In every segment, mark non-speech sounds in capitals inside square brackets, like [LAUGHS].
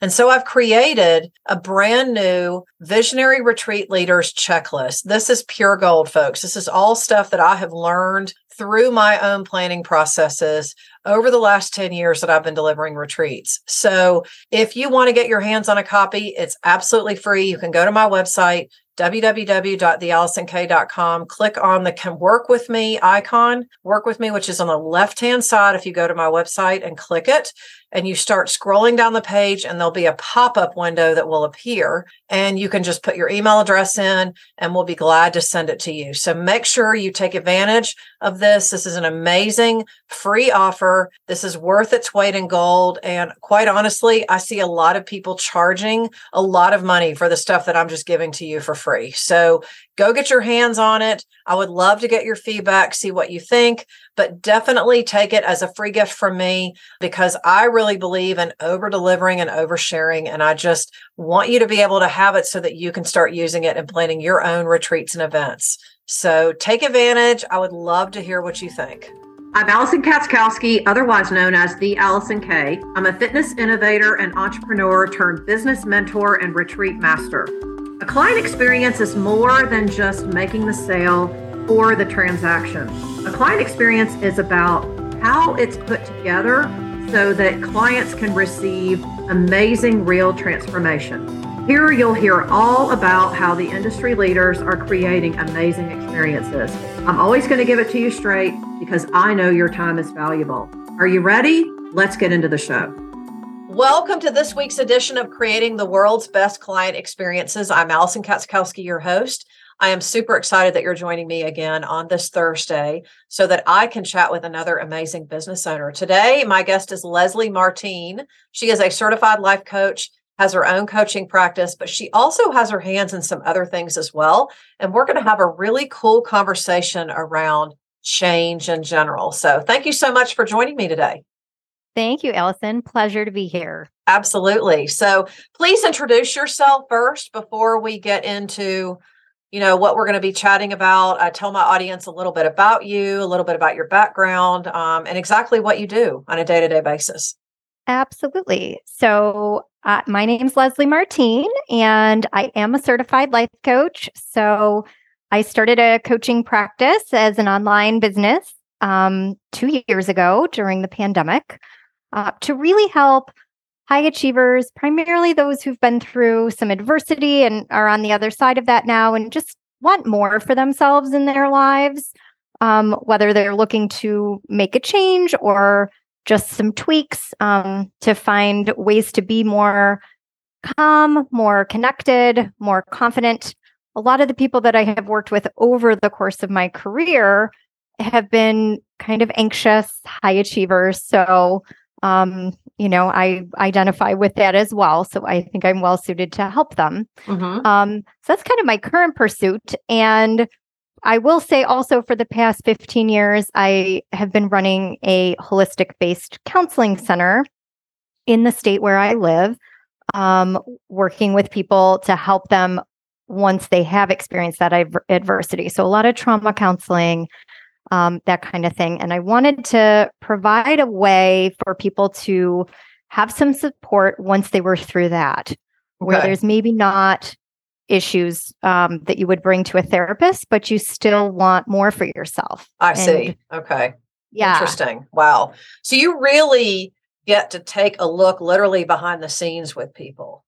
And so I've created a brand new visionary retreat leaders checklist. This is pure gold, folks. This is all stuff that I have learned through my own planning processes over the last 10 years that I've been delivering retreats. So if you want to get your hands on a copy, it's absolutely free. You can go to my website, www.theallisonk.com. Click on the can work with me icon, work with me, which is on the left hand side. If you go to my website and click it, and you start scrolling down the page and there'll be a pop-up window that will appear and you can just put your email address in and we'll be glad to send it to you. So make sure you take advantage of this. This is an amazing free offer. This is worth its weight in gold and quite honestly, I see a lot of people charging a lot of money for the stuff that I'm just giving to you for free. So go get your hands on it. I would love to get your feedback, see what you think, but definitely take it as a free gift from me because I really believe in over delivering and oversharing. And I just want you to be able to have it so that you can start using it and planning your own retreats and events. So take advantage. I would love to hear what you think. I'm Allison Katzkowski, otherwise known as the Allison K. I'm a fitness innovator and entrepreneur turned business mentor and retreat master. A client experience is more than just making the sale or the transaction. A client experience is about how it's put together so that clients can receive amazing real transformation. Here you'll hear all about how the industry leaders are creating amazing experiences. I'm always going to give it to you straight because I know your time is valuable. Are you ready? Let's get into the show. Welcome to this week's edition of Creating the World's Best Client Experiences. I'm Allison Katzkowski, your host. I am super excited that you're joining me again on this Thursday so that I can chat with another amazing business owner. Today, my guest is Lesley Martin. She is a certified life coach, has her own coaching practice, but she also has her hands in some other things as well. And we're going to have a really cool conversation around change in general. So, thank you so much for joining me today. Thank you, Allison. Pleasure to be here. Absolutely. So please introduce yourself first before we get into, you know, what we're going to be chatting about. I tell my audience a little bit about you, a little bit about your background, um, and exactly what you do on a day to day basis. Absolutely. So uh, my name is Lesley Martin, and I am a certified life coach. So I started a coaching practice as an online business um, two years ago during the pandemic uh, to really help high achievers, primarily those who've been through some adversity and are on the other side of that now and just want more for themselves in their lives, um, whether they're looking to make a change or just some tweaks um, to find ways to be more calm, more connected, more confident. A lot of the people that I have worked with over the course of my career have been kind of anxious, high achievers. So um, you know, I identify with that as well. So I think I'm well suited to help them. Mm-hmm. Um, so that's kind of my current pursuit. And I will say also for the past 15 years, I have been running a holistic based counseling center in the state where I live, um, working with people to help them once they have experienced that adversity. So a lot of trauma counseling, um, that kind of thing. And I wanted to provide a way for people to have some support once they were through that, okay. where there's maybe not issues um, that you would bring to a therapist, but you still want more for yourself. I and, see. Okay. Yeah. Interesting. Wow. So you really get to take a look literally behind the scenes with people.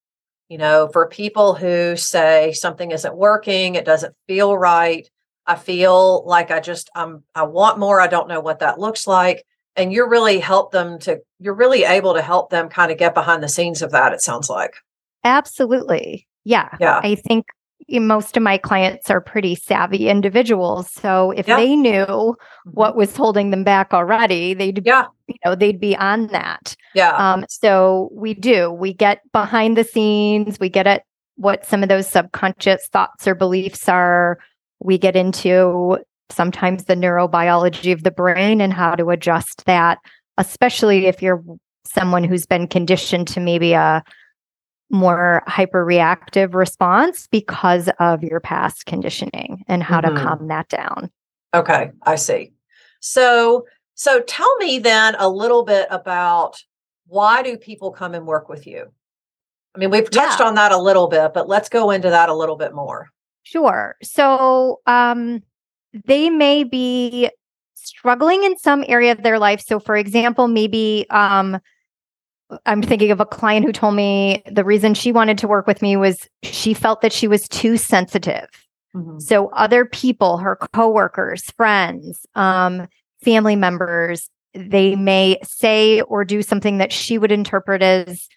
You know, for people who say something isn't working, it doesn't feel right, I feel like I just um I want more. I don't know what that looks like. And you're really help them to you're really able to help them kind of get behind the scenes of that, it sounds like. Absolutely. Yeah. Yeah. I think most of my clients are pretty savvy individuals. So if yeah. they knew mm-hmm. what was holding them back already, they'd yeah. you know, they'd be on that. Yeah. Um, so we do. We get behind the scenes, we get at what some of those subconscious thoughts or beliefs are we get into sometimes the neurobiology of the brain and how to adjust that, especially if you're someone who's been conditioned to maybe a more hyperreactive response because of your past conditioning and how mm-hmm. to calm that down. Okay, I see. So so tell me then a little bit about why do people come and work with you? I mean, we've touched Yeah. on that a little bit, but let's go into that a little bit more. Sure. So um, they may be struggling in some area of their life. So, for example, maybe um, I'm thinking of a client who told me the reason she wanted to work with me was she felt that she was too sensitive. Mhm. So, other people, her coworkers, friends, um, family members, they may say or do something that she would interpret as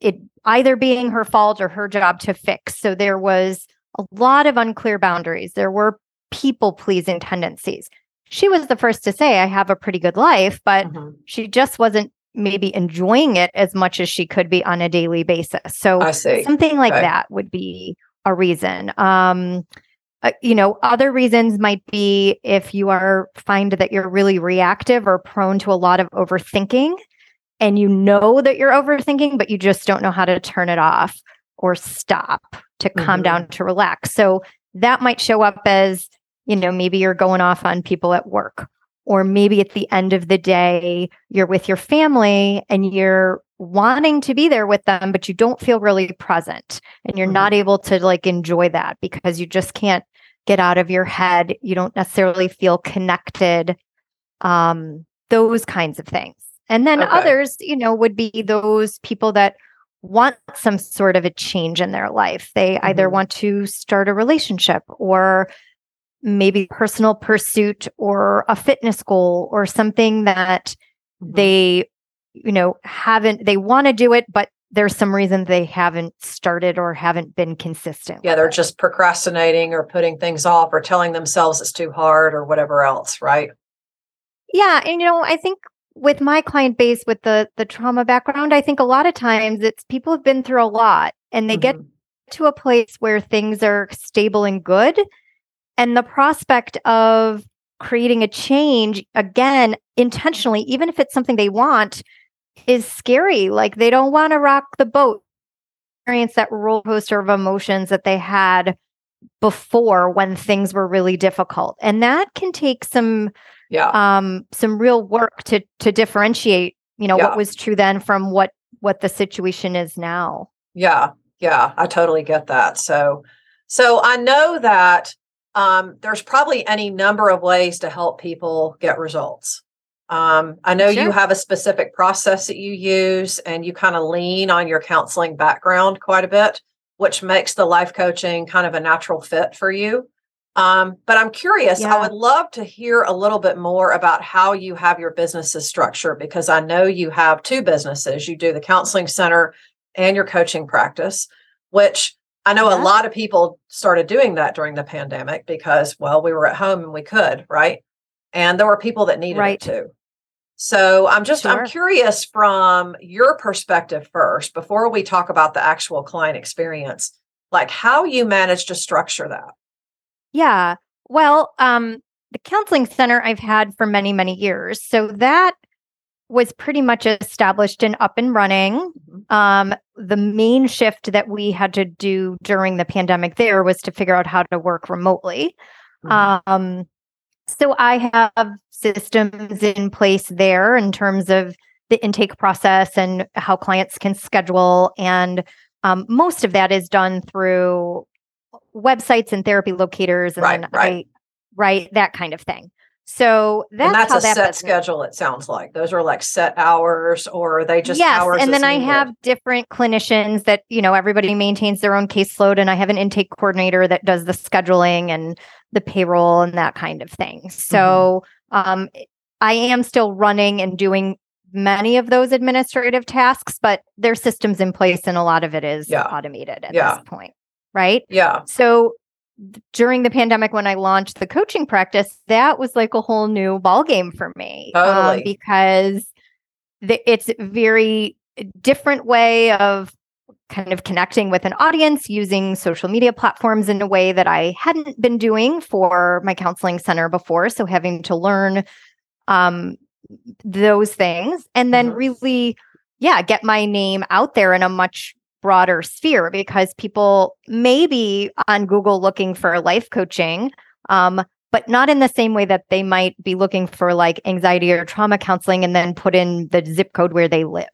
it either being her fault or her job to fix. So, there was a lot of unclear boundaries. There were people pleasing tendencies. She was the first to say, I have a pretty good life, but Mhm. she just wasn't maybe enjoying it as much as she could be on a daily basis. So, something like Okay. that would be a reason. Um, uh, you know, other reasons might be if you are find that you're really reactive or prone to a lot of overthinking and you know that you're overthinking, but you just don't know how to turn it off or stop to calm Mhm. down to relax. So that might show up as, you know, maybe you're going off on people at work, or maybe at the end of the day, you're with your family and you're wanting to be there with them, but you don't feel really present and you're not able to like enjoy that because you just can't get out of your head. You don't necessarily feel connected. Um, those kinds of things. And then Okay. others, you know, would be those people that want some sort of a change in their life. They either Mhm. want to start a relationship or maybe personal pursuit or a fitness goal or something that Mhm. they you know haven't they want to do it but there's some reason they haven't started or haven't been consistent yeah, they're it. just procrastinating or putting things off or telling themselves it's too hard or whatever else, right? yeah and you know i think with my client base with the the trauma background i think a lot of times it's people have been through a lot and they get Mhm. to a place where things are stable and good and the prospect of creating a change again intentionally even if it's something they want is scary like they don't want to rock the boat experience that roller coaster of emotions that they had before when things were really difficult and that can take some Yeah. um some real work to to differentiate you know Yeah. what was true then from what what the situation is now Yeah, yeah, I totally get that. So, so I know that um, there's probably any number of ways to help people get results. Um, I know you have a specific process that you use, and you kind of lean on your counseling background quite a bit, which makes the life coaching kind of a natural fit for you. Um, but I'm curious, I would love to hear a little bit more about how you have your businesses structured because I know you have two businesses. You do the counseling center and your coaching practice, which I know a lot of people started doing that during the pandemic because, well, we were at home and we could, right? And there were people that needed Right. it too. So I'm just I'm curious from your perspective first, before we talk about the actual client experience, like how you managed to structure that. Yeah. Well, um, the counseling center I've had for many, many years. So that was pretty much established and up and running. Mhm. Um, the main shift that we had to do during the pandemic there was to figure out how to work remotely. Mhm. Um, so I have systems in place there in terms of the intake process and how clients can schedule. And um, most of that is done through websites and therapy locators and Right, then right. I write that kind of thing. So that's, and that's how a that set business- schedule, it sounds like. Those are like set hours or are they just yes, hours and then I needed? have different clinicians that you know everybody maintains their own caseload, and I have an intake coordinator that does the scheduling and the payroll and that kind of thing. So Mm-hmm. um, I am still running and doing many of those administrative tasks, but there's systems in place, and a lot of it is Yeah. automated at Yeah. this point, right? Yeah. So during the pandemic, when I launched the coaching practice, that was like a whole new ball game for me, um, Totally. because the, it's a very different way of kind of connecting with an audience using social media platforms in a way that I hadn't been doing for my counseling center before. So having to learn um, those things and then Mhm. really, yeah, get my name out there in a much broader sphere because people may be on Google looking for life coaching, um, but not in the same way that they might be looking for like anxiety or trauma counseling and then put in the zip code where they live.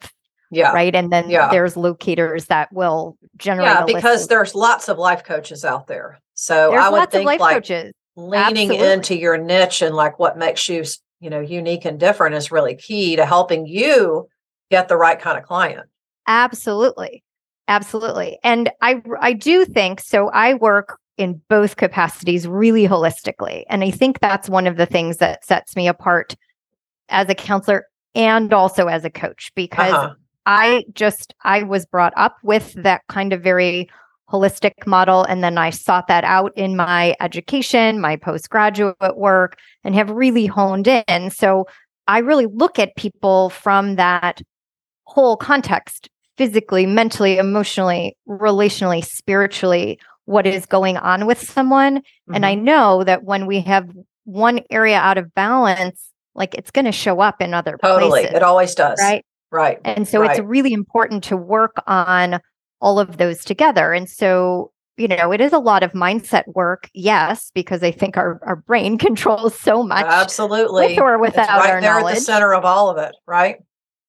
Yeah. right and then Yeah. there's locators that will generate Yeah, because of- there's lots of life coaches out there. So there's I would think life like coaches leaning Absolutely. into your niche and like what makes you, you know, unique and different is really key to helping you get the right kind of client. Absolutely. Absolutely. And I I do think so I work in both capacities really holistically. And I think that's one of the things that sets me apart as a counselor and also as a coach because Uh-huh. I just I was brought up with that kind of very holistic model and then I sought that out in my education, my postgraduate work and have really honed in. So I really look at people from that whole context physically, mentally, emotionally, relationally, spiritually, what is going on with someone. And I Mhm. know that when we have one area out of balance, like it's going to show up in other totally. places. It always does. Right. Right. And so it's really important to work on all of those together. And so, you know, it is a lot of mindset work, yes, because I think our, our brain [LAUGHS] controls so much, Absolutely. with or It's without right our there at the center of all of it. Right.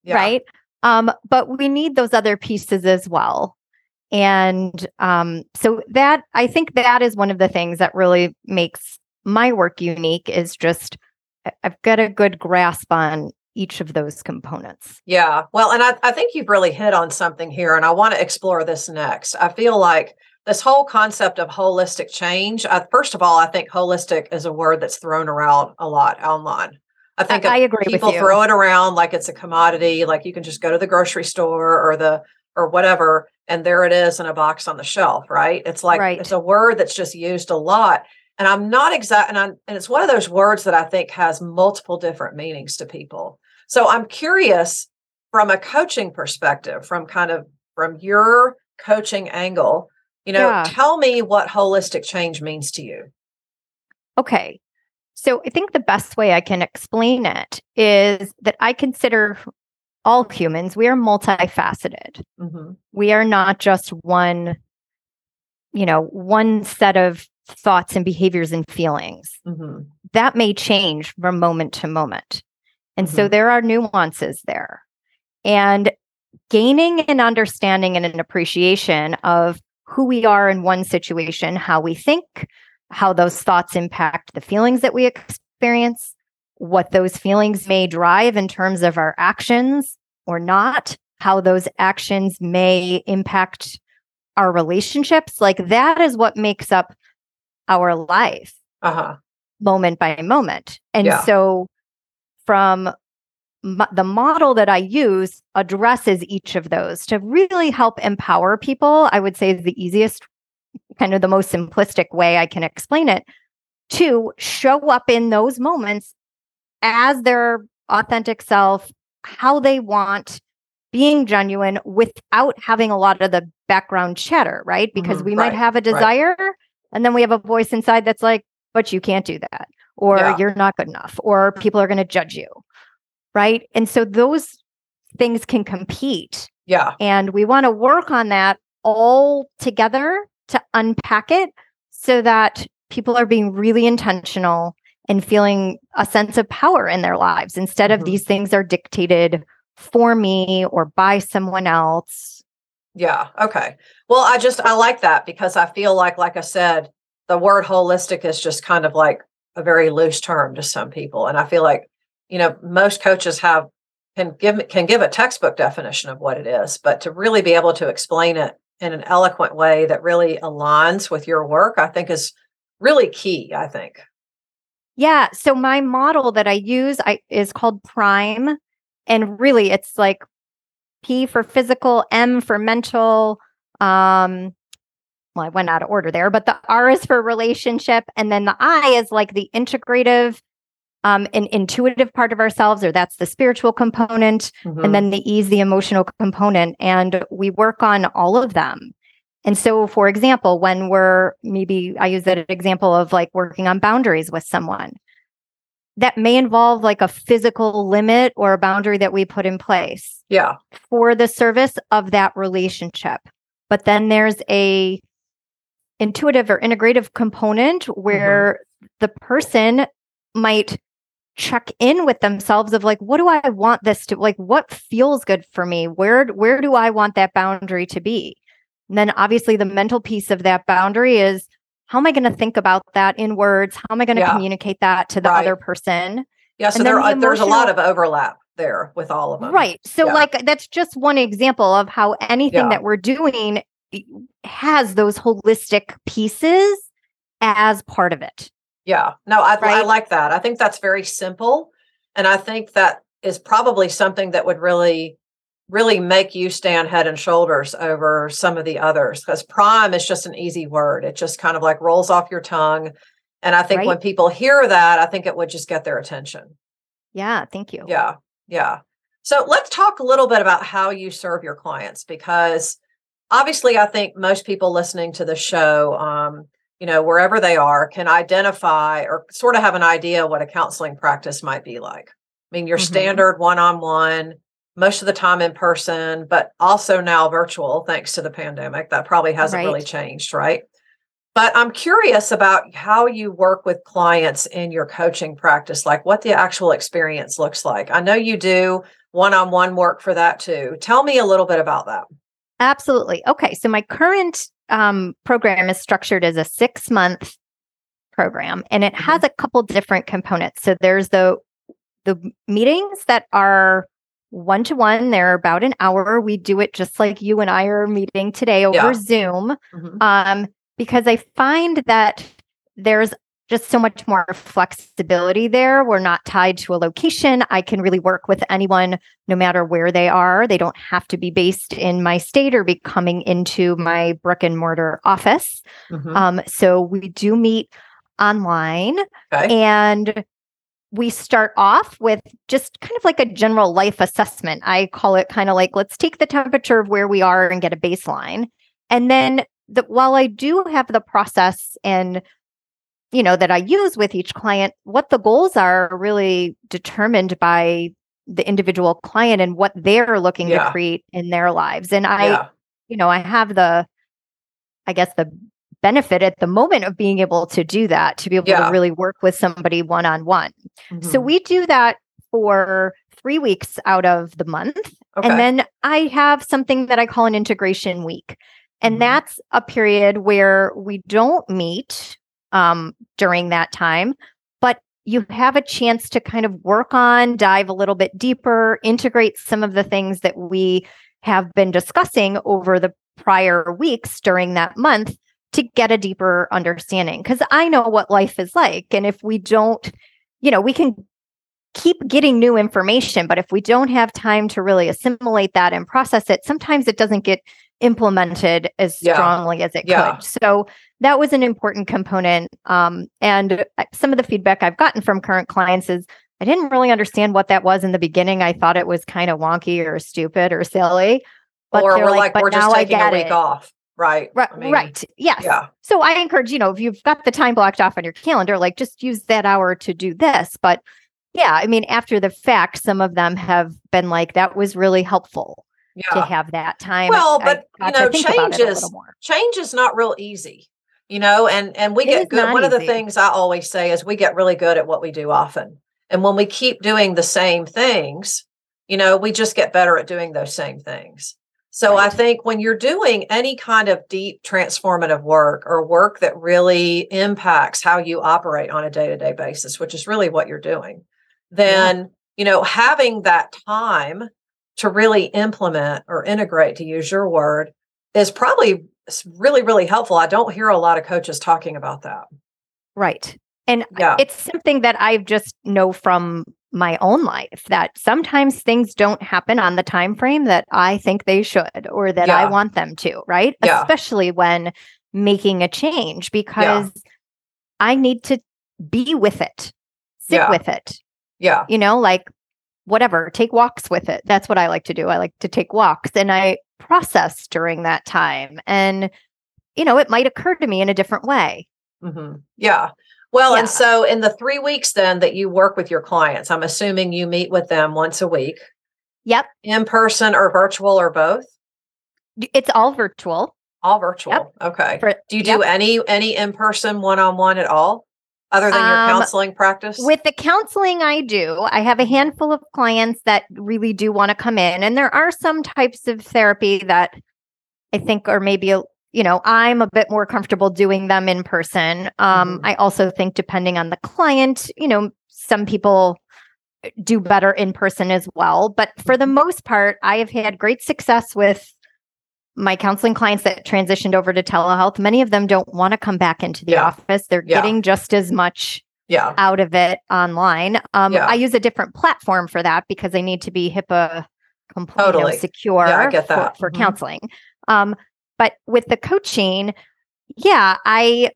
Yeah. right? Um, but we need those other pieces as well. And um, so that I think that is one of the things that really makes my work unique is just I've got a good grasp on each of those components. Yeah. Well, and I, I think you've really hit on something here, and I want to explore this next. I feel like this whole concept of holistic change, I, first of all, I think holistic is a word that's thrown around a lot online. I think I of agree people throw it around like it's a commodity, like you can just go to the grocery store or the or whatever, and there it is in a box on the shelf, right? It's like Right. it's a word that's just used a lot. And I'm not exact, and I'm, and it's one of those words that I think has multiple different meanings to people. So I'm curious from a coaching perspective, from kind of from your coaching angle, you know, Yeah. tell me what holistic change means to you. Okay. So I think the best way I can explain it is that I consider all humans, we are multifaceted. hmm we are not just one you know one set of thoughts and behaviors and feelings. Hmm that may change from moment to moment. And so Mhm. there are nuances there. And gaining an understanding and an appreciation of who we are in one situation how we think how those thoughts impact the feelings that we experience what those feelings may drive in terms of our actions or not how those actions may impact our relationships like that is what makes up our life Uh-huh. moment by moment. And Yeah. so from the model that I use addresses each of those to really help empower people. I would say is the easiest, kind of the most simplistic way I can explain it to show up in those moments as their authentic self, how they want, being genuine without having a lot of the background chatter, right? Because Mhm, we might right, have a desire and then we have a voice inside that's like, but you can't do that, or Yeah. you're not good enough, or people are going to judge you, right? And so those things can compete. Yeah. And we want to work on that all together to unpack it so that people are being really intentional and feeling a sense of power in their lives instead of mm-hmm. these things are dictated for me or by someone else. Yeah. Okay. Well, I just I like that because I feel like, like I said, the word holistic is just kind of like a very loose term to some people, and I feel like you know most coaches have can give can give a textbook definition of what it is, but to really be able to explain it in an eloquent way that really aligns with your work, I think is really key. I think. Yeah. So my model that I use I, is called Prime. And really it's like P for physical, M for mental. Um, well, I went out of order there, but the R is for relationship. And then the I is like the integrative um and intuitive part of ourselves, or that's the spiritual component. Mhm. And then the E is the emotional component. And we work on all of them. And so, for example, when we're maybe I use that example of like working on boundaries with someone, that may involve like a physical limit or a boundary that we put in place yeah. for the service of that relationship. But then there's a intuitive or integrative component where the person might check in with themselves of like what do i want this to like what feels good for me where where do i want that boundary to be and then obviously the mental piece of that boundary is how am i going to think about that in words how am i going to Yeah. communicate that to the Right. other person Yeah. So And there, the uh, there's a lot of overlap there with all of them. right so Yeah. like that's just one example of how anything Yeah. that we're doing has those holistic pieces as part of it Yeah. No, I, I like that. I think that's very simple. And I think that is probably something that would really, really make you stand head and shoulders over some of the others because prime is just an easy word. It just kind of like rolls off your tongue. And I think Right. when people hear that, I think it would just get their attention. yeah thank you Yeah. Yeah. So let's talk a little bit about how you serve your clients because obviously I think most people listening to the show, um, you know, wherever they are, can identify or sort of have an idea what a counseling practice might be like. I mean, your Mhm. standard one on one, most of the time in person, but also now virtual thanks to the pandemic. That probably hasn't really changed, right? But I'm curious about how you work with clients in your coaching practice, like what the actual experience looks like. I know you do one on one work for that too. Tell me a little bit about that. Absolutely. Okay. So my current um, program is structured as a six month program and it has a couple different components. So there's the the meetings that are one to one, they're about an hour. We do it just like you and I are meeting today over Yeah. Zoom. Mhm. Um, because I find that there's just so much more flexibility there. We're not tied to a location. I can really work with anyone no matter where they are. They don't have to be based in my state or be coming into my brick and mortar office. Mhm. Um, so we do meet online Okay. and we start off with just kind of like a general life assessment. I call it kind of like let's take the temperature of where we are and get a baseline. And then the, while I do have the process and you know that I use with each client, what the goals are are really determined by the individual client and what they're looking Yeah. to create in their lives. And I yeah. you know, I have the, I guess, the benefit at the moment of being able to do that, to be able Yeah. to really work with somebody one on one. So Mhm. we do that for three weeks out of the month. okay. And then I have something that I call an integration week. And Mhm. that's a period where we don't meet um, during that time, but you have a chance to kind of work on, dive a little bit deeper, integrate some of the things that we have been discussing over the prior weeks during that month to get a deeper understanding. Because I know what life is like. And if we don't, you know, we can keep getting new information, but if we don't have time to really assimilate that and process it, sometimes it doesn't get implemented as Yeah. strongly as it Yeah. could. So that was an important component. Um, and uh, some of the feedback I've gotten from current clients is I didn't really understand what that was in the beginning. I thought it was kind of wonky or stupid or silly. But or we're like, "But we're just now I taking a get week it." off. Right. Right, I mean, right. Yes. Yeah. So I encourage, you know, if you've got the time blocked off on your calendar, like just use that hour to do this. But yeah, I mean, after the fact, some of them have been like, that was really helpful to have that time. Well, I but, you know, think about it a changes- more. change is not real easy you know and and we It get good one of the things i always say is we get really good at what we do often. And when we keep doing the same things you know we just get better at doing those same things. So i think when you're doing any kind of deep transformative work or work that really impacts how you operate on a day-to-day basis which is really what you're doing then you know having that time to really implement or integrate to use your word is probably really really helpful i don't hear a lot of coaches talking about that Right. And Yeah. it's something that I just know from my own life that sometimes things don't happen on the time frame that I think they should or that I want them to, right? Yeah. Especially when making a change because I need to be with it. Sit Yeah. with it. yeah You know, like whatever, take walks with it. That's what I like to do. I like to take walks and I process during that time and you know, it might occur to me in a different way. hmm yeah. Well Yeah. and so in the three weeks then that you work with your clients i'm assuming you meet with them once a week. Yep. in person or virtual or both? It's all virtual. all virtual. Okay. For, do you do any any in-person one-on-one at all other than your Um, counseling practice? With the counseling I do, I have a handful of clients that really do want to come in. And there are some types of therapy that I think are maybe, you know, I'm a bit more comfortable doing them in person. Um, Mhm. I also think depending on the client, you know, some people do better in person as well. But for the most part, I have had great success with my counseling clients that transitioned over to telehealth. Many of them don't want to come back into the Yeah. office. They're Yeah. getting just as much yeah. out of it online. Um. I use a different platform for that because I need to be HIPAA you know, secure Yeah, I get for, that. for Mhm. counseling. Um, but with the coaching, yeah, I,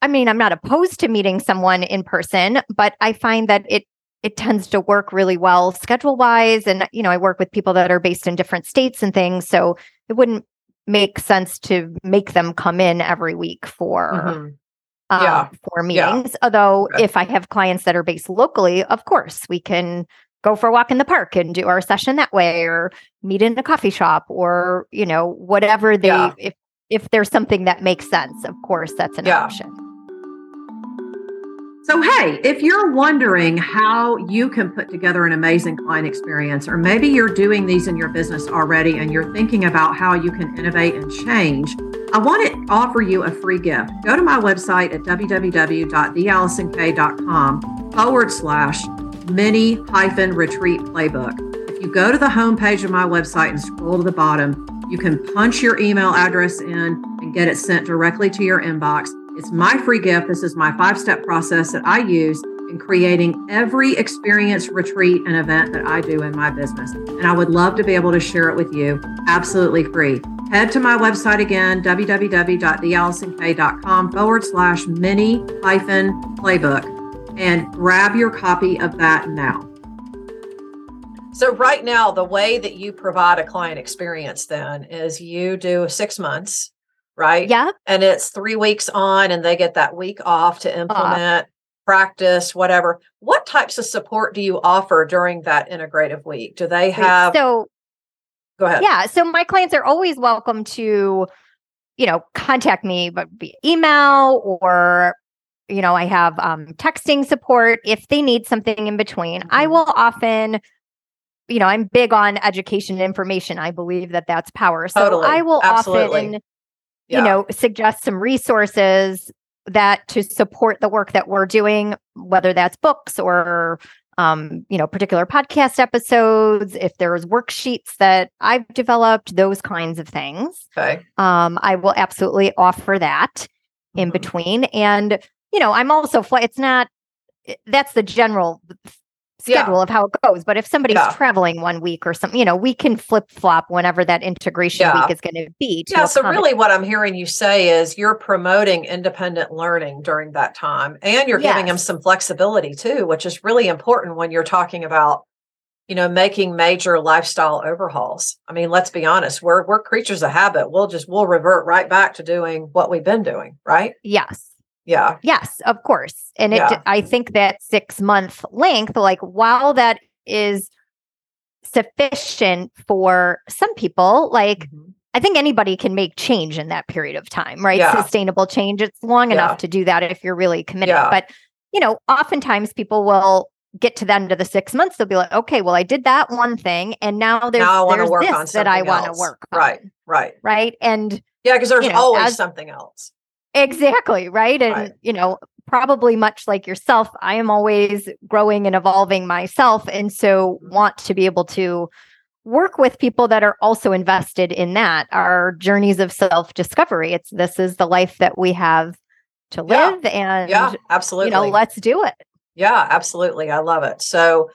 I mean, I'm not opposed to meeting someone in person, but I find that it it tends to work really well schedule wise, and you know, I work with people that are based in different states and things, so it wouldn't make sense to make them come in every week for Mhm. um, Yeah. for Yeah. meetings. Although, Okay. if I have clients that are based locally, of course, we can go for a walk in the park and do our session that way, or meet in a coffee shop, or you know, whatever they. Yeah. If if there's something that makes sense, of course, that's an Yeah. option. So, hey, if you're wondering how you can put together an amazing client experience, or maybe you're doing these in your business already and you're thinking about how you can innovate and change, I want to offer you a free gift. Go to my website at www.theallisonkay.com forward slash mini hyphen retreat playbook. If you go to the homepage of my website and scroll to the bottom, you can punch your email address in and get it sent directly to your inbox. It's my free gift. This is my five step process that I use in creating every experience, retreat, and event that I do in my business. And I would love to be able to share it with you absolutely free. Head to my website again, www.theallisonkay.com forward slash mini hyphen playbook, and grab your copy of that now. So right now, the way that you provide a client experience then is you do six months, right? Yeah, And it's three weeks on and they get that week off to implement, practice, whatever. What types of support do you offer during that integrative week? Do they have so go ahead. yeah, so my clients are always welcome to, you know, contact me, but via email or you know, I have um, texting support if they need something in between. I Mhm. will often, you know, I'm big on education and information. I believe that that's power. So Totally. I will Absolutely. often, Yeah. you know, suggest some resources that to support the work that we're doing, whether that's books or um, you know, particular podcast episodes, if there's worksheets that I've developed, those kinds of things. Okay. Um, I will absolutely offer that in Mhm. between. And, you know, I'm also, fl- it's not, that's the general Yeah. schedule of how it goes. But if somebody's Yeah. traveling one week or something, you know, we can flip flop whenever that integration Yeah. week is going to be. To Yeah. So really what I'm hearing you say is you're promoting independent learning during that time and you're giving them some flexibility too, which is really important when you're talking about you know making major lifestyle overhauls i mean let's be honest we're we're creatures of habit we'll just we'll revert right back to doing what we've been doing right yes. Yeah Yes, of course. And it Yeah. I think that 6 month length like while that is sufficient for some people like Mhm. I think anybody can make change in that period of time, right? Yeah. Sustainable change. It's long Yeah. enough to do that if you're really committed. But, you know, oftentimes people will get to the end of the six months, they'll be like, okay, well, I did that one thing. And now there's, now there's this that I want to work on. right right Right. And yeah because there's You know, always as- something else Exactly. Right. And, Right. you know, probably much like yourself, I am always growing and evolving myself. And so Mhm. want to be able to work with people that are also invested in that, our journeys of self discovery. It's this is the life that we have to Yeah. live. And, yeah absolutely you know, let's do it. Yeah, absolutely. I love it. So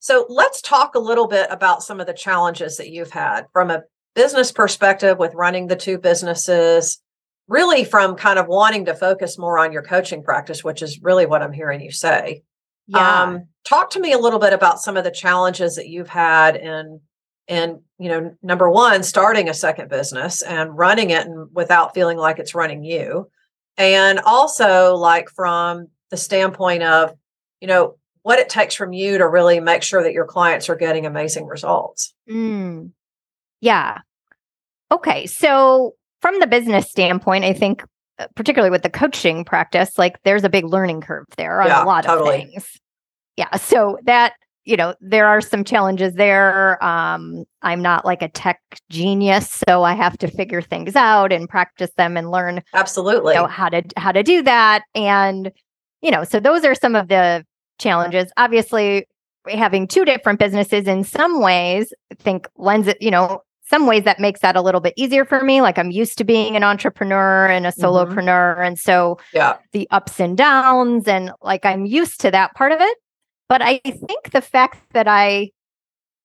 so let's talk a little bit about some of the challenges that you've had from a business perspective with running the two businesses, really from kind of wanting to focus more on your coaching practice, which is really what I'm hearing you say. Yeah. Um, talk to me a little bit about some of the challenges that you've had in in you know number one starting a second business and running it and without feeling like it's running you and also like from the standpoint of you know what it takes from you to really make sure that your clients are getting amazing results Mm. Yeah. Okay. So, from the business standpoint, I think uh, particularly with the coaching practice, like there's a big learning curve there on Yeah, a lot totally. of things. Yeah. So that, you know, there are some challenges there. Um, I'm not like a tech genius, so I have to figure things out and practice them and learn Absolutely. you know how to how to do that and you know so those are some of the challenges obviously having two different businesses in some ways I think lends it you know some ways that makes that a little bit easier for me like i'm used to being an entrepreneur and a mm-hmm. solopreneur and so yeah. the ups and downs and like i'm used to that part of it but i think the fact that i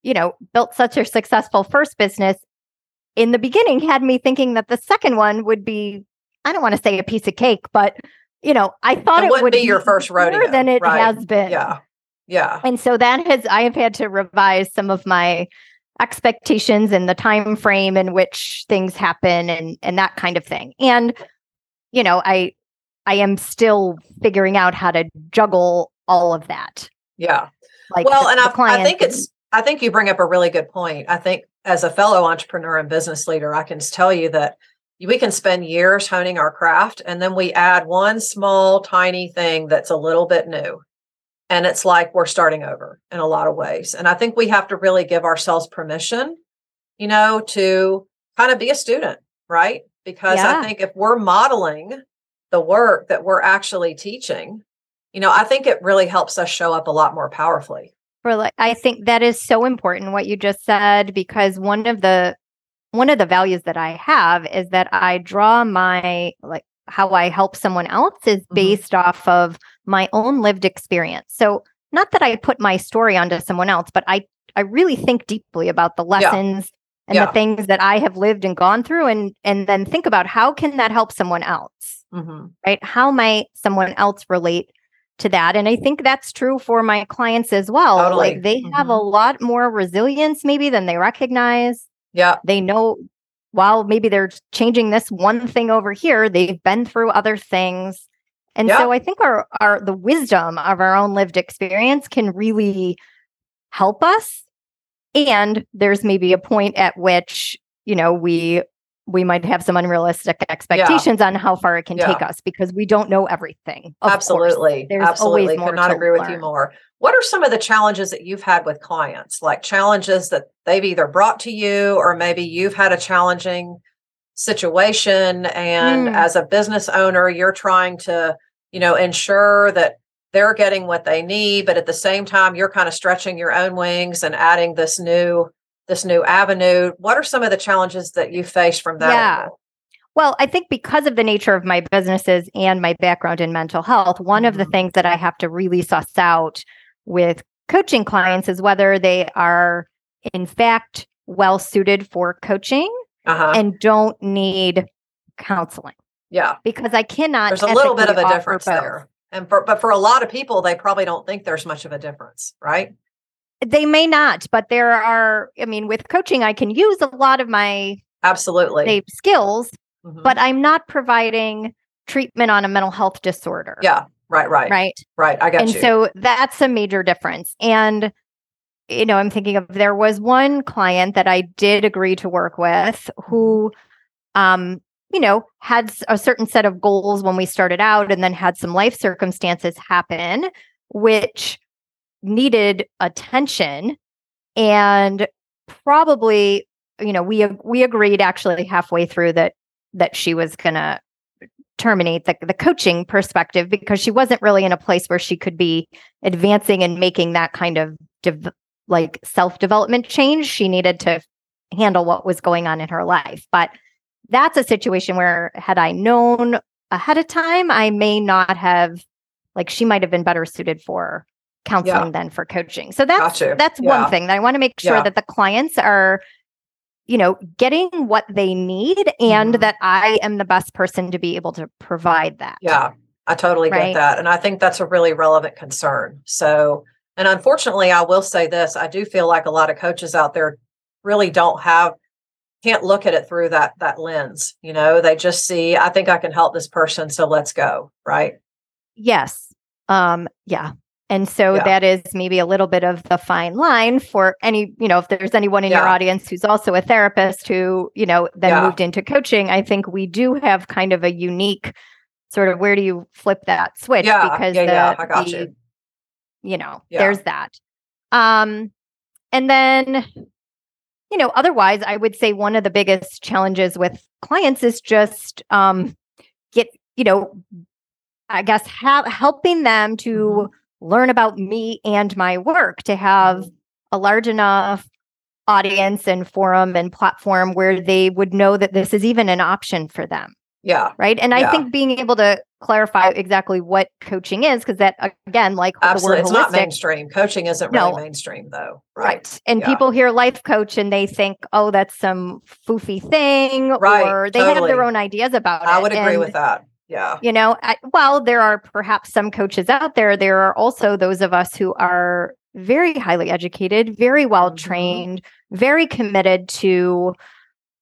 you know built such a successful first business in the beginning had me thinking that the second one would be i don't want to say a piece of cake but you know i thought It it, would be your first rodeo, than it right. has been Yeah. Yeah. and so that has i have had to revise some of my expectations and the time frame in which things happen and and that kind of thing and you know i i am still figuring out how to juggle all of that Yeah. like well, the- and the I, I think it's, I think you bring up a really good point. I think as a fellow entrepreneur and business leader, I can tell you that we can spend years honing our craft and then we add one small, tiny thing that's a little bit new. And it's like we're starting over in a lot of ways. And I think we have to really give ourselves permission, you know, to kind of be a student, right? Because Yeah. I think if we're modeling the work that we're actually teaching, you know, I think it really helps us show up a lot more powerfully. for like i think that is so important what you just said because one of the one of the values that i have is that i draw my like how i help someone else is Mhm. based off of my own lived experience so not that i put my story onto someone else but i i really think deeply about the lessons and Yeah. the things that i have lived and gone through and and then think about how can that help someone else Mm-hmm. right? How might someone else relate to that? And I think that's true for my clients as well. Totally. Like they have a Mhm. lot more resilience maybe than they recognize. Yeah. They know while maybe they're changing this one thing over here, they've been through other things. And Yeah. so I think our our the wisdom of our own lived experience can really help us. And there's maybe a point at which, you know, we we might have some unrealistic expectations on how far it can Yeah. take us because we don't know everything. course. Absolutely. There's always Absolutely. more Could not agree with you more. What are some of the challenges that you've had with clients? Like challenges that they've either brought to you or maybe you've had a challenging situation and Mm. as a business owner you're trying to, you know, ensure that they're getting what they need, but at the same time you're kind of stretching your own wings and adding this new this new avenue. What are some of the challenges that you face from that? Yeah. Well, I think because of the nature of my businesses and my background in mental health, one of the Mhm. things that I have to really suss out with coaching clients is whether they are, in fact, well suited for coaching Uh-huh. and don't need counseling yeah. because I cannot. there's a little bit of a difference both. there and for, but for a lot of people they probably don't think there's much of a difference right They may not, but there are, I mean, with coaching, I can use a lot of my absolutely skills, Mhm. but I'm not providing treatment on a mental health disorder. yeah right right right, Right. i got and you so that's a major difference. And, you know, I'm thinking of there was one client that I did agree to work with who, um, you know, had a certain set of goals when we started out and then had some life circumstances happen, which needed attention and probably you know we we agreed actually halfway through that that she was to terminate the, the coaching perspective because she wasn't really in a place where she could be advancing and making that kind of like self development change. She needed to handle what was going on in her life. But that's a situation where had i known ahead of time i may not have like she might have been better suited for counseling than for coaching so that's that's Yeah. one thing that i want to make sure Yeah. that the clients are you know getting what they need and Mhm. that i am the best person to be able to provide that yeah i totally Right. get that and i think that's a really relevant concern so and unfortunately i will say this i do feel like a lot of coaches out there really don't have can't look at it through that that lens you know they just see i think i can help this person so let's go right yes um yeah And so Yeah. that is maybe a little bit of the fine line for any, you know, if there's anyone in your audience who's also a therapist who, you know, then Yeah. moved into coaching, I think we do have kind of a unique sort of where do you flip that switch Yeah, because yeah, yeah, the- I got the- you. you know, Yeah. there's that. Um and then you know, otherwise I would say one of the biggest challenges with clients is just um get, you know, I guess have helping them to Mhm. learn about me and my work to have Mhm. a large enough audience and forum and platform where they would know that this is even an option for them Yeah, right and i think being able to clarify exactly what coaching is because that again like absolutely. It's word not mainstream. Coaching isn't really mainstream, though. right, Right. and Yeah. people hear life coach and they think oh that's some foofy thing Right, or they have their own ideas about it I would agree and with that. Yeah. you know I, well there are perhaps some coaches out there there are also those of us who are very highly educated very well Mhm. trained very committed to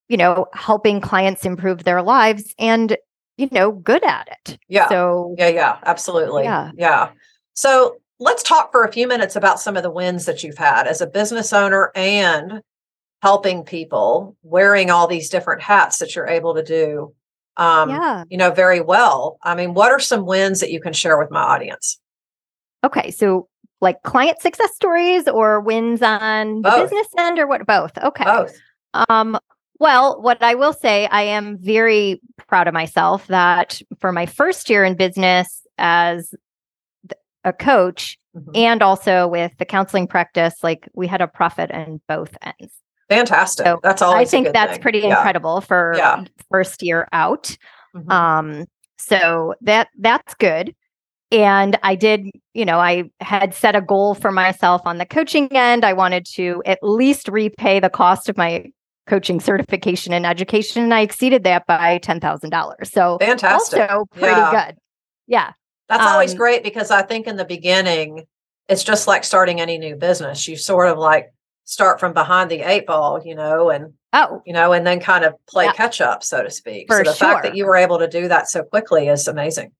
you know helping clients improve their lives and you know good at it Yeah. so Yeah, yeah, absolutely. Yeah. Yeah. So let's talk for a few minutes about some of the wins that you've had as a business owner and helping people wearing all these different hats that you're able to do. Um, yeah you know, very well. I mean, what are some wins that you can share with my audience? okay so like client success stories or wins on the business end or what both okay Both. Um, well, what I will say, I am very proud of myself that for my first year in business as a coach Mhm. and also with the counseling practice, like we had a profit in both ends. Fantastic. So, that's always I think that's thing. pretty Yeah. incredible for Yeah. first year out. Mhm. Um, so that that's good. And I did, you know, I had set a goal for myself on the coaching end. I wanted to at least repay the cost of my coaching certification and education. And I exceeded that by $10,000. So Fantastic. also pretty Yeah. good. Yeah. That's always Um, great because I think in the beginning, it's just like starting any new business. You sort of like start from behind the eight ball, you know, and Oh, you know, and then kind of play Yeah. catch up, so to speak. For so the fact that you were able to do that so quickly is amazing.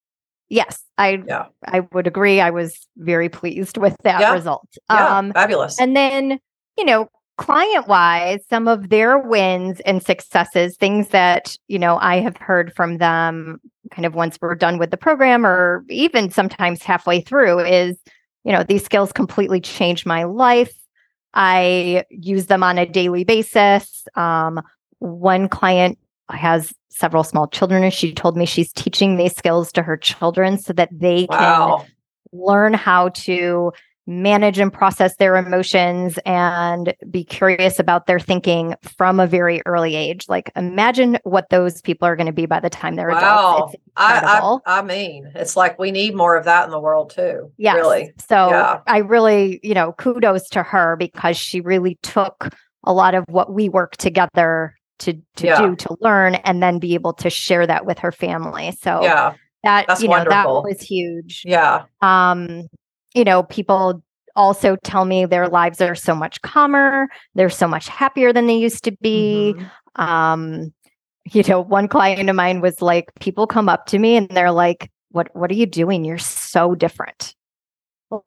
yes. I Yeah. I would agree. I was very pleased with that Yeah. result. Yeah, Um fabulous. And then, you know, client wise, some of their wins and successes, things that, you know, I have heard from them kind of once we're done with the program or even sometimes halfway through is, you know, these skills completely changed my life. I use them on a daily basis. Um, one client has several small children and she told me she's teaching these skills to her children so that they can learn how to manage and process their emotions and be curious about their thinking from a very early age. Like imagine what those people are going to be by the time they're Wow. adults. I. I I mean, it's like we need more of that in the world too. Yes. Really. So Yeah. I really, you know, kudos to her because she really took a lot of what we work together to to Yeah. do to learn and then be able to share that with her family. So Yeah. that that's you know that was huge. Yeah. um you know people also tell me their lives are so much calmer they're so much happier than they used to be Mhm. um you know one client of mine was like people come up to me and they're like what what are you doing you're so different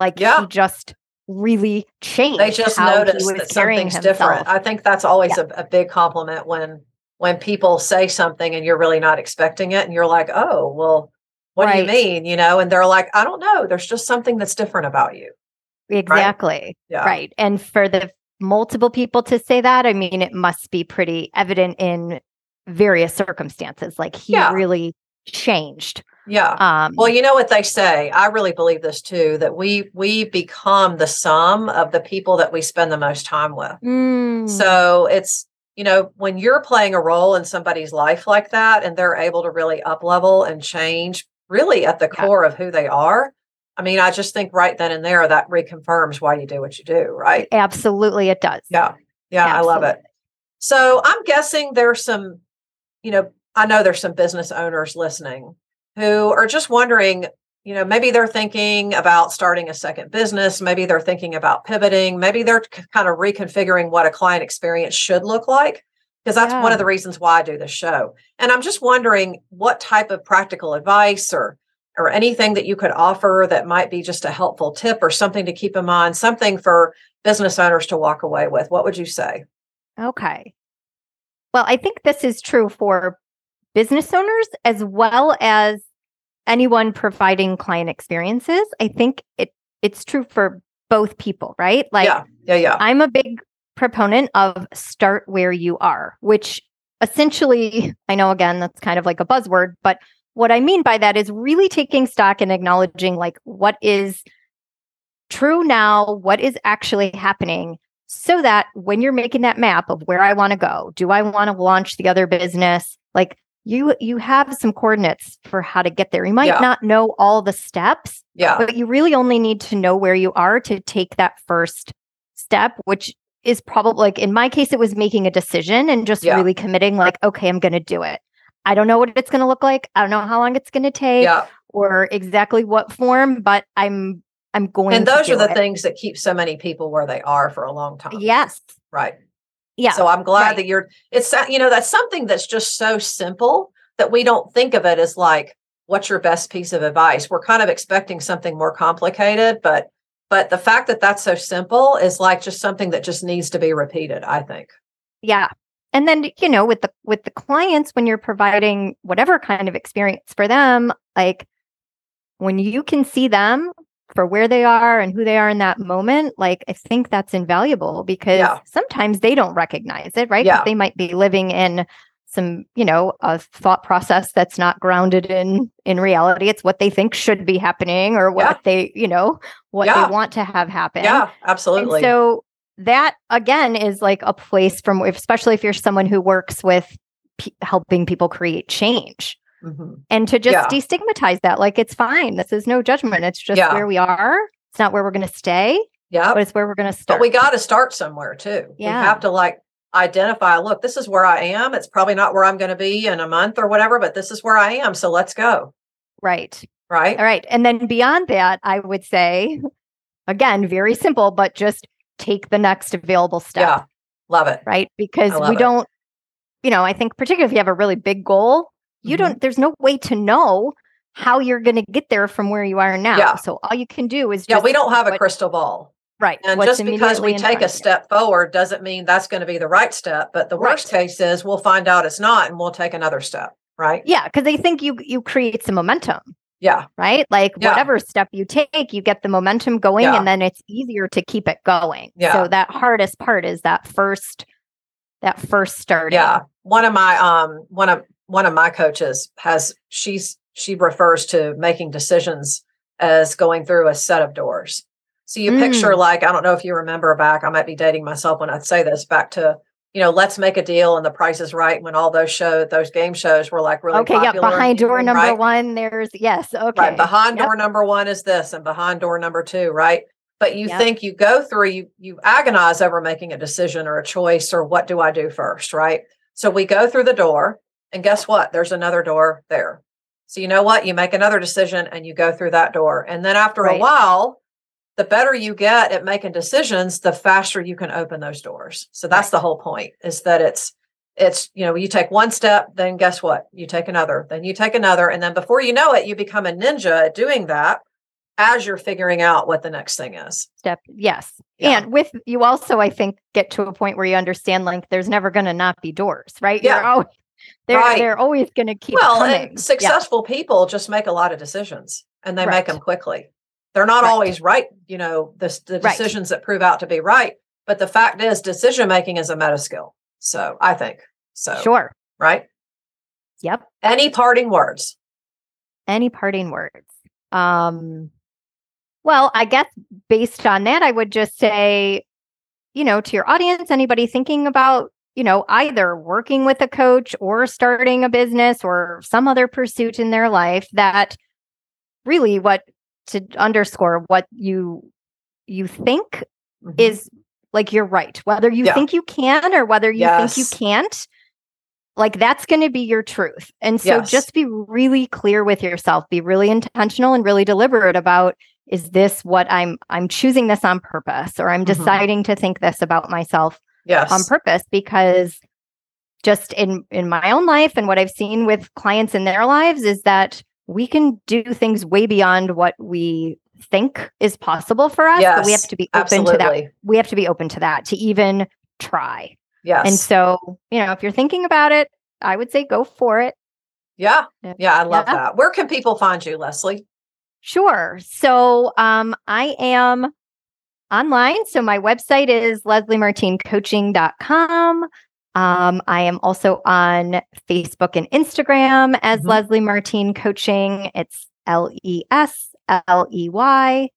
like Yeah. he just really changed They just how he notice that something's different. I think that's always a, a big compliment when when people say something and you're really not expecting it and you're like, "Oh, well, what do you mean?" you know, and they're like, "I don't know, there's just something that's different about you." exactly Yeah. right and for the multiple people to say that i mean it must be pretty evident in various circumstances like he Yeah. really changed Yeah. um Well, you know what they say. I really believe this too that we we become the sum of the people that we spend the most time with. mm, So it's you know when you're playing a role in somebody's life like that, and they're able to really up level and change really at the Yeah. core of who they are. I mean, I just think right then and there that reconfirms why you do what you do, right? absolutely it does Yeah, yeah, I love it. So I'm guessing there's some, you know, I know there's some business owners listening who are just wondering, you know, maybe they're thinking about starting a second business, maybe they're thinking about pivoting, maybe they're kind of reconfiguring what a client experience should look like. Because that's one of the reasons why I do this show. And I'm just wondering what type of practical advice or or anything that you could offer that might be just a helpful tip or something to keep in mind, something for business owners to walk away with, what would you say? Okay. Well, I think this is true for business owners as well as anyone providing client experiences. I think it it's true for both people, right? Like yeah, yeah, yeah. I'm a big proponent of start where you are, which essentially, I know again that's kind of like a buzzword, but what I mean by that is really taking stock and acknowledging like what is true now, what is actually happening, so that when you're making that map of where I want to go, do I want to launch the other business? Like you you have some coordinates for how to get there. You might yeah. not know all the steps, yeah, but you really only need to know where you are to take that first step, which is probably like in my case, it was making a decision and just yeah. really committing, like, okay, I'm gonna do it. I don't know what it's gonna look like. I don't know how long it's gonna take yeah. or exactly what form, but I'm I'm going And those are the it. things that keep so many people where they are for a long time. Yes. Right. Yeah. So I'm glad right. that you're it's you know that's something that's just so simple that we don't think of it as like what's your best piece of advice. We're kind of expecting something more complicated, but but the fact that that's so simple is like just something that just needs to be repeated, I think. Yeah. And then you know with the with the clients when you're providing whatever kind of experience for them, like when you can see them for where they are and who they are in that moment, like I think that's invaluable because yeah. sometimes they don't recognize it, right? Yeah. They might be living in some, you know, a thought process that's not grounded in in reality. It's what they think should be happening or what yeah. they, you know, what yeah. they want to have happen. Yeah, absolutely. And so that again is like a place from especially if you're someone who works with p- helping people create change Mm-hmm. And to just yeah. destigmatize that, like it's fine. This is no judgment. It's just where we are. It's not where we're going to stay. Yeah. But it's where we're going to start. But we got to start somewhere too. Yeah. We have to like identify, look, this is where I am. It's probably not where I'm going to be in a month or whatever, but this is where I am. So let's go. Right. Right. All right. And then beyond that, I would say, again, very simple, but just take the next available step. Yeah. Love it. Right. Because we don't, you know, I think particularly if you have a really big goal, you mm-hmm. don't there's no way to know how you're going to get there from where you are now yeah. so all you can do is yeah we don't have a crystal ball right and just because we take a step forward doesn't mean that's going to be the right step but the worst right. case is we'll find out it's not and we'll take another step right yeah because they think you you create some momentum yeah right like yeah. whatever step you take you get the momentum going yeah. and then it's easier to keep it going yeah. so that hardest part is that first that first start yeah one of my um one of one of my coaches has she's she refers to making decisions as going through a set of doors. So you mm. picture like I don't know if you remember back. I might be dating myself when I say this back to you know let's make a deal and the price is right when all those show those game shows were like really okay yeah behind door number one there's yes okay right behind yep. door number one is this and behind door number two right but you yep. think you go through you you agonize over making a decision or a choice or what do i do first right so we go through the door and guess what? There's another door there. So you know what? You make another decision and you go through that door. And then after right. a while, the better you get at making decisions, the faster you can open those doors. So that's right. the whole point is that it's it's you know you take one step then guess what you take another then you take another and then before you know it you become a ninja at doing that as you're figuring out what the next thing is step yes yeah. and with you also i think get to a point where you understand like there's never going to not be doors right yeah. you're always they're right. they're always going to keep well, coming. And successful yeah. people just make a lot of decisions and they right. make them quickly. They're not right. always right, you know, the, the decisions that prove out to be right. But the fact is, decision making is a meta skill. So I think so. Sure. Right. Yep. Any parting words? Any parting words? Um, well, I guess based on that, I would just say, you know, to your audience, anybody thinking about you know, either working with a coach or starting a business or some other pursuit in their life that really what to underscore what you you think mm-hmm. is like you're right whether you yeah. think you can or whether you yes. think you can't like that's going to be your truth and so yes. just be really clear with yourself be really intentional and really deliberate about is this what i'm i'm choosing this on purpose or i'm mm-hmm. deciding to think this about myself yes. on purpose because just in in my own life and what I've seen with clients in their lives is that we can do things way beyond what we think is possible for us yes, but we have to be open absolutely. to that we have to be open to that to even try Yes. and so you know if you're thinking about it i would say go for it yeah. Yeah. I love Yeah. that. Where can people find you, Lesley? Sure. So um, I am online. So my website is lesleymartincoaching.com. Um, I am also on Facebook and Instagram as Mhm. Lesley Martin Coaching. It's L E S L E Y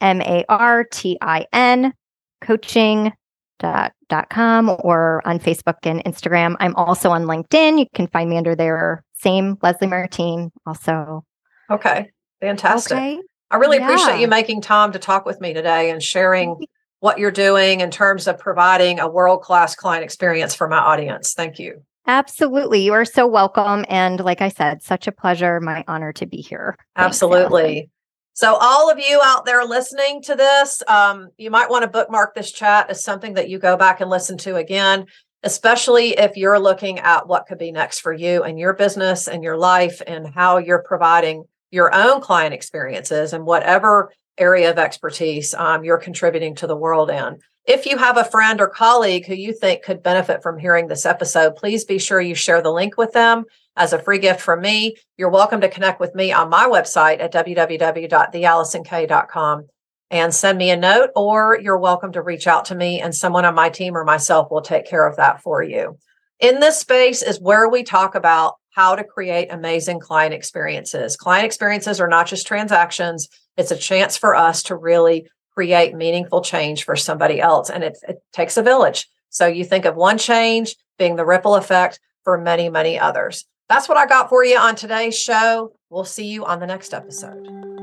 M A R T I N coaching dot dot com or on Facebook and Instagram. I'm also on LinkedIn. You can find me under there. Same Lesley Martin. Also, Okay. Fantastic. okay. I really appreciate you making time to talk with me today and sharing what you're doing in terms of providing a world class client experience for my audience. Thank you. Absolutely. You are so welcome. And like I said, such a pleasure, my honor to be here. Thanks, Allison. Absolutely. So, all of you out there listening to this, um, you might want to bookmark this chat as something that you go back and listen to again, especially if you're looking at what could be next for you and your business and your life and how you're providing your own client experiences and whatever area of expertise um, you're contributing to the world in. If you have a friend or colleague who you think could benefit from hearing this episode, please be sure you share the link with them as a free gift from me. You're welcome to connect with me on my website at www.theallisonk.com and send me a note, or you're welcome to reach out to me and someone on my team or myself will take care of that for you. In this space is where we talk about how to create amazing client experiences. Client experiences are not just transactions, it's a chance for us to really create meaningful change for somebody else. And it, it takes a village. So you think of one change being the ripple effect for many, many others. That's what I got for you on today's show. We'll see you on the next episode.